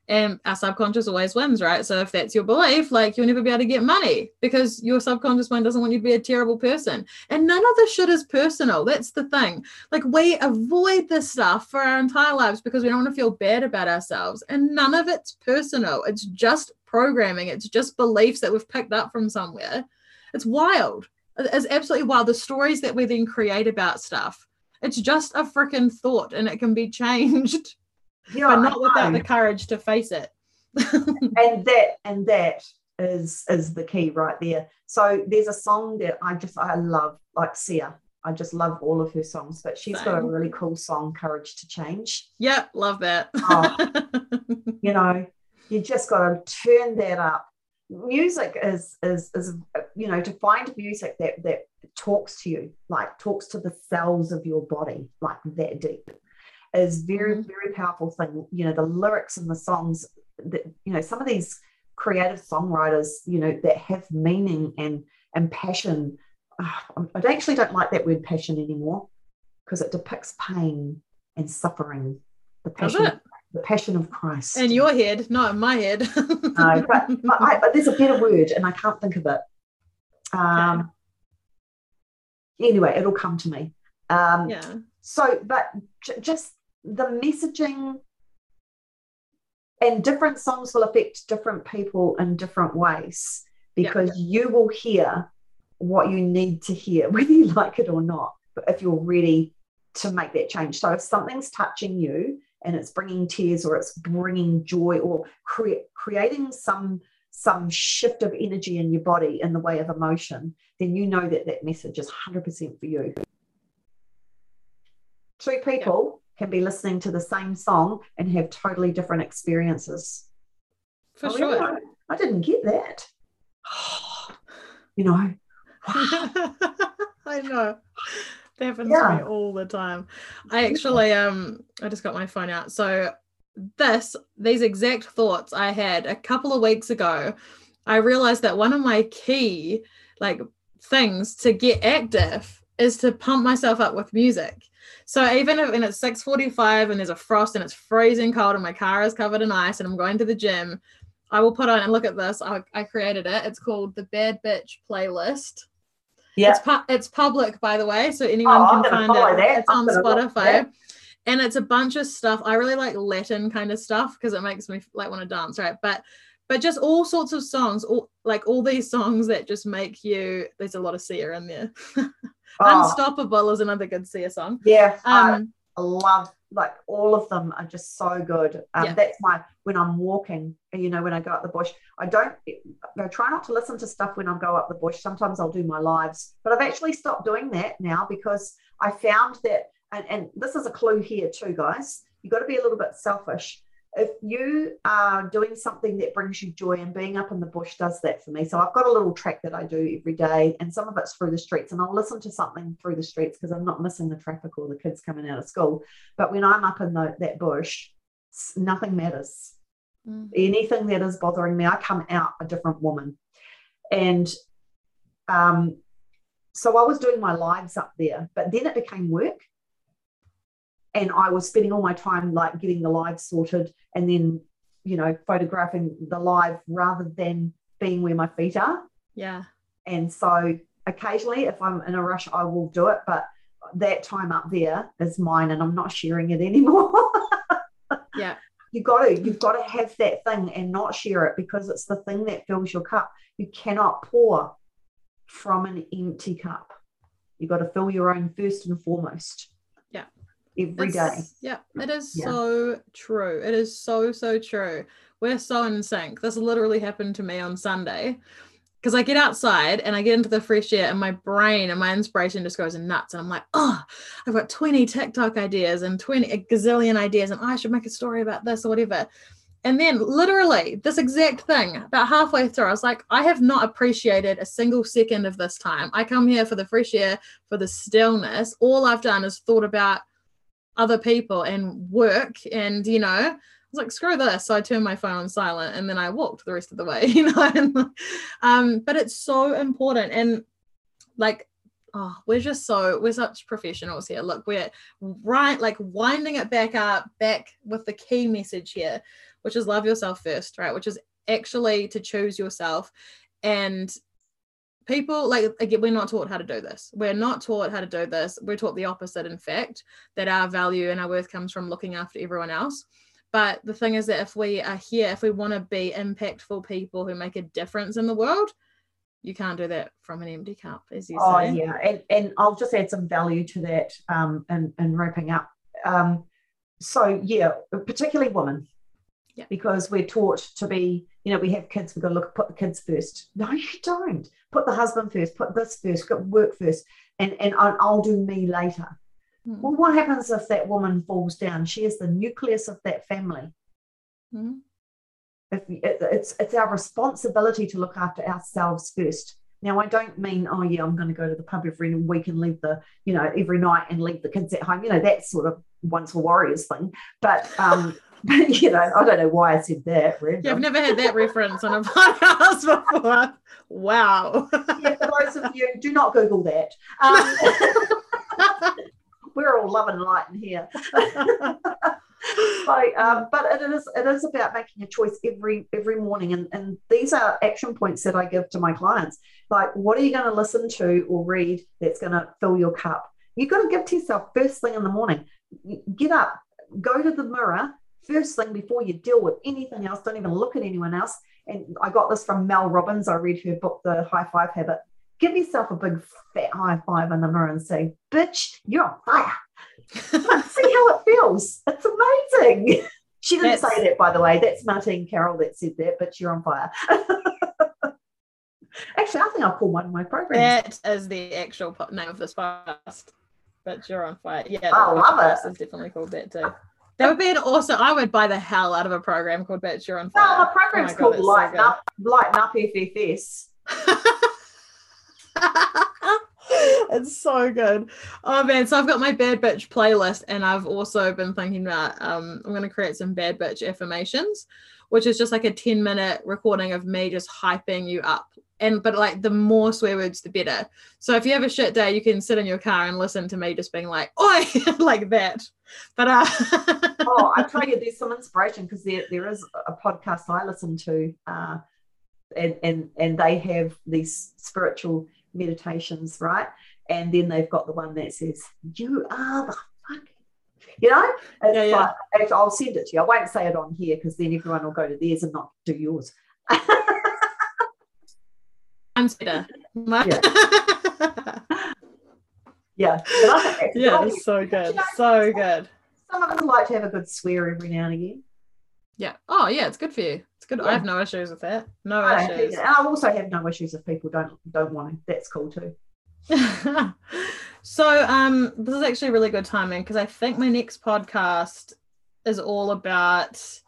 and our subconscious always wins, right? So if that's your belief, like you'll never be able to get money because your subconscious mind doesn't want you to be a terrible person. And none of this shit is personal. That's the thing. Like we avoid this stuff for our entire lives because we don't want to feel bad about ourselves. And none of it's personal. It's just programming. It's just beliefs that we've picked up from somewhere. It's wild. It's absolutely wild. The stories that we then create about stuff. It's just a freaking thought and it can be (laughs) changed Yeah, but not without the courage to face it. (laughs) and that and that is is the key right there so there's a song that i just i love like sia i just love all of her songs but she's got a really cool song courage to change Yep, love that. Oh. (laughs) you know you just got to turn that up music is is is you know to find music that that talks to you like talks to the cells of your body like that deep is very Mhm. very powerful thing you know the lyrics and the songs that you know some of these creative songwriters you know that have meaning and and passion Ah, i actually don't like that word passion anymore because it depicts pain and suffering the passion the passion of christ In your head, not in my head. (laughs) no, but, but, I, but there's a better word and I can't think of it. Um, Anyway, it'll come to me. Um, yeah. So, but j- just the messaging and different songs will affect different people in different ways Yeah. because you will hear what you need to hear, (laughs) whether you like it or not, but if you're ready to make that change. So, if something's touching you and it's bringing tears or it's bringing joy or cre- creating some some shift of energy in your body in the way of emotion, then you know that that message is 100% for you. Two people can be listening to the same song and have totally different experiences. For Oh, sure. I didn't get that. (sighs) You know, (laughs) I know. That happens Yeah. to me all the time. I actually um I just got my phone out. So this these exact thoughts I had a couple of weeks ago. I realized that one of my key like things to get active is to pump myself up with music. So even if and it's 6:45 and there's a frost and it's freezing cold and my car is covered in ice and I'm going to the gym, I will put on and look at this. I, I created it. It's called the Bad Bitch playlist. yeah, It's pu- it's public, by the way, so oh, anyone Oh, can find it. that. It's I'm on gonna look at Spotify, and it's a bunch of stuff. I really like Latin kind of stuff because it makes me like want to dance, right? But but just all sorts of songs, all like all these songs that just make you. There's a lot of Sia in there. (laughs) Oh, Unstoppable is another good Sia song. yeah, I, Um, I love like all of them are just so good. Um, Yeah. That's my when I'm walking, you know, when I go up the bush. I don't. I try not to listen to stuff when I go up the bush. Sometimes I'll do my lives, but I've actually stopped doing that now because I found that, and, and this is a clue here too, guys. You've got to be a little bit selfish. If you are doing something that brings you joy, and being up in the bush does that for me. So I've got a little track that I do every day, and some of it's through the streets, and I'll listen to something through the streets because I'm not missing the traffic or the kids coming out of school. But when I'm up in the, that bush, nothing matters. Mm. Anything that is bothering me, I come out a different woman. And um, so I was doing my lives up there, but then it became work. And I was spending all my time like getting the live sorted and then, you know, photographing the live rather than being where my feet are. Yeah. And so occasionally, if I'm in a rush, I will do it. But that time up there is mine and I'm not sharing it (laughs) anymore. Yeah. You got to, you've got to have that thing and not share it because it's the thing that fills your cup. You cannot pour from an empty cup. You've got to fill your own first and foremost. Every day. Yeah, it is Yeah. so true. It is so, so true. We're so in sync. This literally happened to me on Sunday because I get outside and I get into the fresh air, and my brain and my inspiration just goes nuts. And I'm like, oh, I've got 20 TikTok ideas and 20 a gazillion ideas, and I should make a story about this or whatever. And then, literally, this exact thing about halfway through, I was like, I have not appreciated a single second of this time. I come here for the fresh air, for the stillness. All I've done is thought about other people and work and you know i was like screw this. So i turned my phone on silent and then i walked the rest of the way (laughs) you know um but it's so important and like oh we're just so we're such professionals here. Look we're right like winding it back up back with the key message here which is love yourself first right? Which is actually to choose yourself and people like again we're not taught how to do this. We're not taught how to do this. We're taught the opposite in fact that our value and our worth comes from looking after everyone else. But the thing is that if we are here if we want to be impactful people who make a difference in the world you can't do that from an empty cup as you say. Oh say. yeah, and and I'll just add some value to that um, and and wrapping up. Um, so yeah, particularly women, Yeah. because we're taught to be, you know, we have kids, we've got to look put the kids first. No, you don't. Put the husband first. Put this first. Got work first, and and I'll, I'll do me later. Hmm. Well, what happens if that woman falls down? She is the nucleus of that family. Mhm. if it, it's it's our responsibility to look after ourselves first. Now, I don't mean, oh yeah, I'm going to go to the pub every week and leave the, you know, every night and leave the kids at home. You know, that sort of Once Were Warriors thing. But um, (laughs) you know, I don't know why I said that. yeah i've never had that (laughs) reference on a (laughs) podcast before wow Yeah, for those of you, do not Google that. Um, we're all love and light in here. so um, but it is it is about making a choice every every morning and and these are action points that i give to my clients like what are you going to listen to or read that's going to fill your cup you've got to give to yourself first thing in the morning get up go to the mirror first thing before you deal with anything else don't even look at anyone else and i got this from mel robbins i read her book the high five habit give yourself a big fat high five in the mirror and say bitch you're on fire See how it feels. It's amazing. She didn't That's- say that, by the way. That's Martine Carroll that said that, but you're on fire. (laughs) Actually, I think I'll call one of my programs. that is the actual name of this podcast but you're on fire yeah I love it. is definitely called that too that would be an awesome i would buy the hell out of a program called bitch you're on No, fire my program's Oh my God, called so Lighten good. Up, Lighten Up FFS. (laughs) it's so good. Oh man, so I've got my bad bitch playlist and I've also been thinking about um I'm gonna create some bad bitch affirmations, which is just like a 10 minute recording of me just hyping you up. And but like the more swear words the better. So if you have a shit day, you can sit in your car and listen to me just being like, oi, (laughs) like that. But uh (laughs) oh, I tell you, there's some inspiration because there, there is a podcast I listen to, uh, and, and and they have these spiritual meditations, right? And then they've got the one that says, "You are the fucking," (laughs) you know. It's Yeah, yeah. like I'll send it to you. I won't say it on here because then everyone will go to theirs and not do yours. (laughs) I'm better. (laughs) Yeah, But I think that's a good yeah, it's so good. You know, So good. Some of us like to have a good swear every now and again. Yeah. Oh, yeah, it's good for you. It's good. I have no issues with that. No I issues. and I also have no issues if people don't don't want to. That's cool too. So um this is actually really good timing because I think my next podcast is all about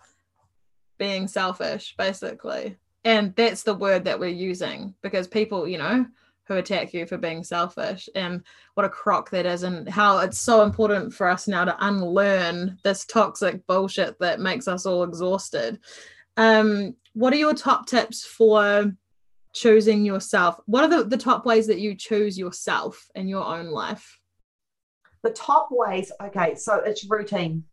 being selfish, basically. And that's the word that we're using because people, you know, who attack you for being selfish and what a crock that is and how it's so important for us now to unlearn this toxic bullshit that makes us all exhausted. Um, what are your top tips for choosing yourself? What are the, the top ways that you choose yourself in your own life? The top ways, okay, so it's routine.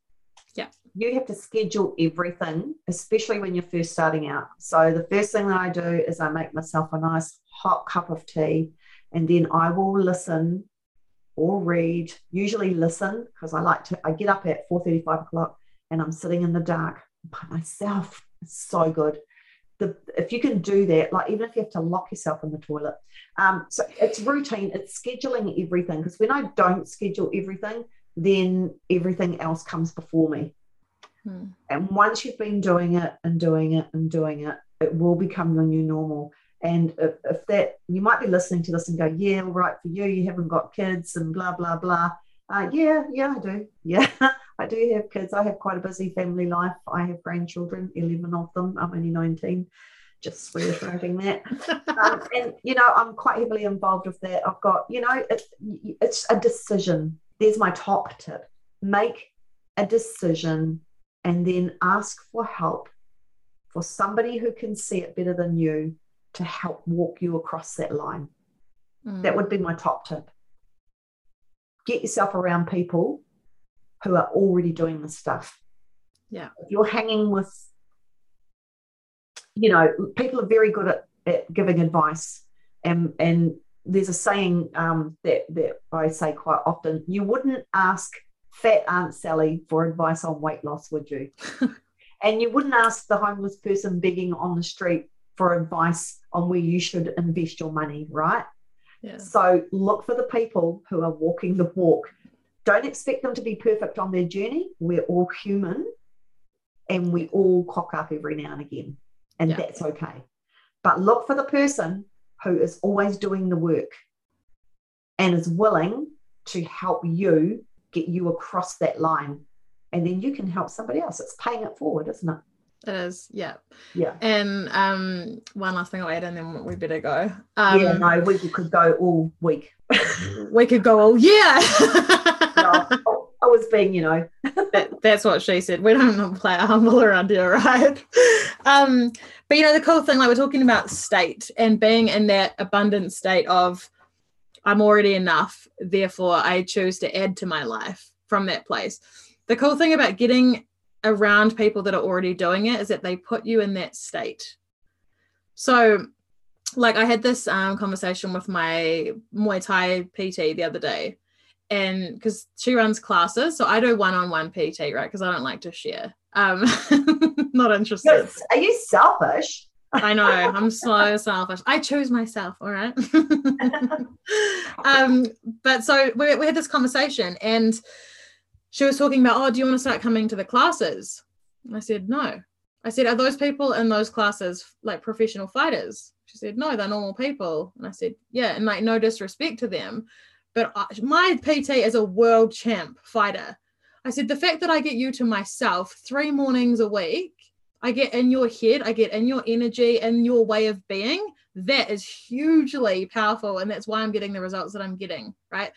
Yeah. You have to schedule everything, especially when you're first starting out. So the first thing that I do is I make myself a nice hot cup of tea and then I will listen or read, usually listen, because I like to I get up at 4.35 o'clock and I'm sitting in the dark by myself. It's so good. The, if you can do that, like even if you have to lock yourself in the toilet, um, so it's routine, it's scheduling everything. Because when I don't schedule everything, then everything else comes before me. Hmm. And once you've been doing it and doing it and doing it, it will become your new normal. And if, if that, you might be listening to this and go, yeah, all right for you, you haven't got kids and blah, blah, blah. Uh, yeah, yeah, I do. Yeah, (laughs) I do have kids. I have quite a busy family life. I have grandchildren, 11 of them. I'm only 19. Just reiterating that. (laughs) Um, and, you know, I'm quite heavily involved with that. I've got, you know, it, it's a decision. There's my top tip make a decision and then ask for help for somebody who can see it better than you to help walk you across that line. Mm. That would be my top tip. Get yourself around people who are already doing this stuff. Yeah. If you're hanging with, you know, people are very good at, at giving advice. And, and there's a saying um, that, that I say quite often you wouldn't ask fat Aunt Sally for advice on weight loss, would you? (laughs) and you wouldn't ask the homeless person begging on the street for advice on where you should invest your money, right? yeah. So look for the people who are walking the walk. Don't expect them to be perfect on their journey. We're all human and we all cock up every now and again, and Yeah. that's okay. But look for the person who is always doing the work and is willing to help you get you across that line. And then you can help somebody else. It's paying it forward, isn't it? It is, yeah. Yeah. And um, one last thing I'll add, and then we better go. Um, yeah, no, we could go all week. (laughs) we could go. all yeah. (laughs) I was being, you know, that, that's what she said. We don't (laughs) play humble around here, right? Um, but you know, the cool thing, like we're talking about state and being in that abundant state of I'm already enough, therefore I choose to add to my life from that place. The cool thing about getting around people that are already doing it is that they put you in that state. So, like, I had this um, conversation with my Muay Thai PT the other day, and because she runs classes, so I do one-on-one PT, right? Because I don't like to share. Um, (laughs) not interested. Are you selfish? I know I'm so selfish. I choose myself. All right. (laughs) um, but so we, we had this conversation, and she was talking about, oh, do you want to start coming to the classes? And I said, no. I said, are those people in those classes like professional fighters? She said, no, they're normal people. And I said, yeah, and like no disrespect to them, but I, my PT is a world champ fighter. I said, the fact that I get you to myself three mornings a week I get in your head, I get in your energy and your way of being. That is hugely powerful. And that's why I'm getting the results that I'm getting, right?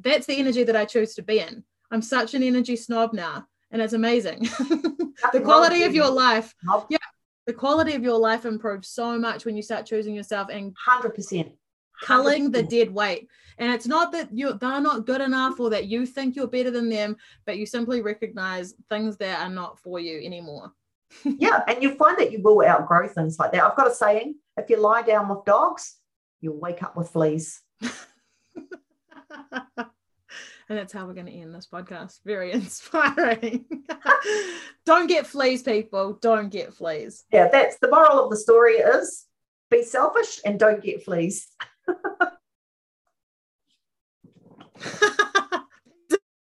That's the energy that I choose to be in. I'm such an energy snob now, and it's amazing. (laughs) the quality of your life, yeah, the quality of your life improves so much when you start choosing yourself and 100%. Culling the dead weight. And it's not that you they're not good enough or that you think you're better than them, but you simply recognize things that are not for you anymore. (laughs) Yeah, and you find that you will outgrow things like that. I've got a saying if you lie down with dogs, you'll wake up with fleas. (laughs) and that's how we're going to end this podcast. Very (laughs) inspiring. don't get fleas, people. Don't get fleas. Yeah, that's the moral of the story is be selfish and don't get fleas.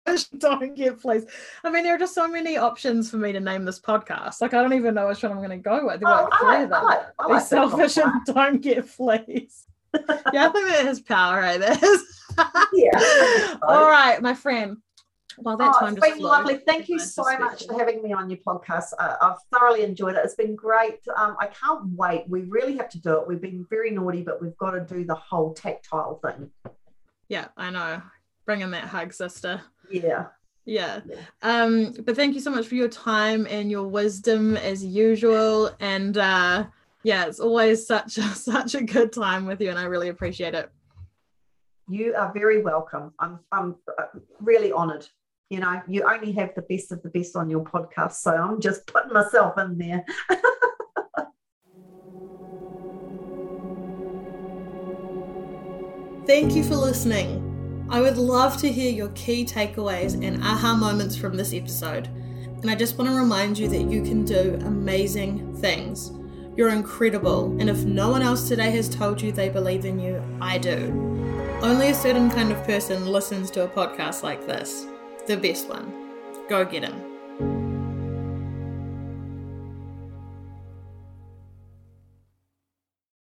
Selfish don't get fleas. I mean, there are just so many options for me to name this podcast. Like, I don't even know which one I'm going to go with. There Oh, I like, I like, I Be like selfish and don't get fleas. (laughs) yeah, I think that has power, eh, right? That is. Yeah, I think so. All right, my friend. Well, that Oh, it's been lovely. Thank you so much for having me on your podcast. Uh, I've thoroughly enjoyed it. It's been great. Um, I can't wait. We really have to do it. We've been very naughty, but we've got to do the whole tactile thing. Yeah, I know. Bring in that hug, sister. Yeah. Yeah. Yeah. Um, but thank you so much for your time and your wisdom as usual. And uh yeah, it's always such a (laughs) such a good time with you and I really appreciate it. You are very welcome. I'm, I'm uh, really honored. You know, you only have the best of the best on your podcast. So I'm just putting myself in there. (laughs) Thank you for listening. I would love to hear your key takeaways and aha moments from this episode. And I just want to remind you that you can do amazing things. You're incredible, and if no one else today has told you they believe in you, I do. Only a certain kind of person listens to a podcast like this. The best one. Go get him.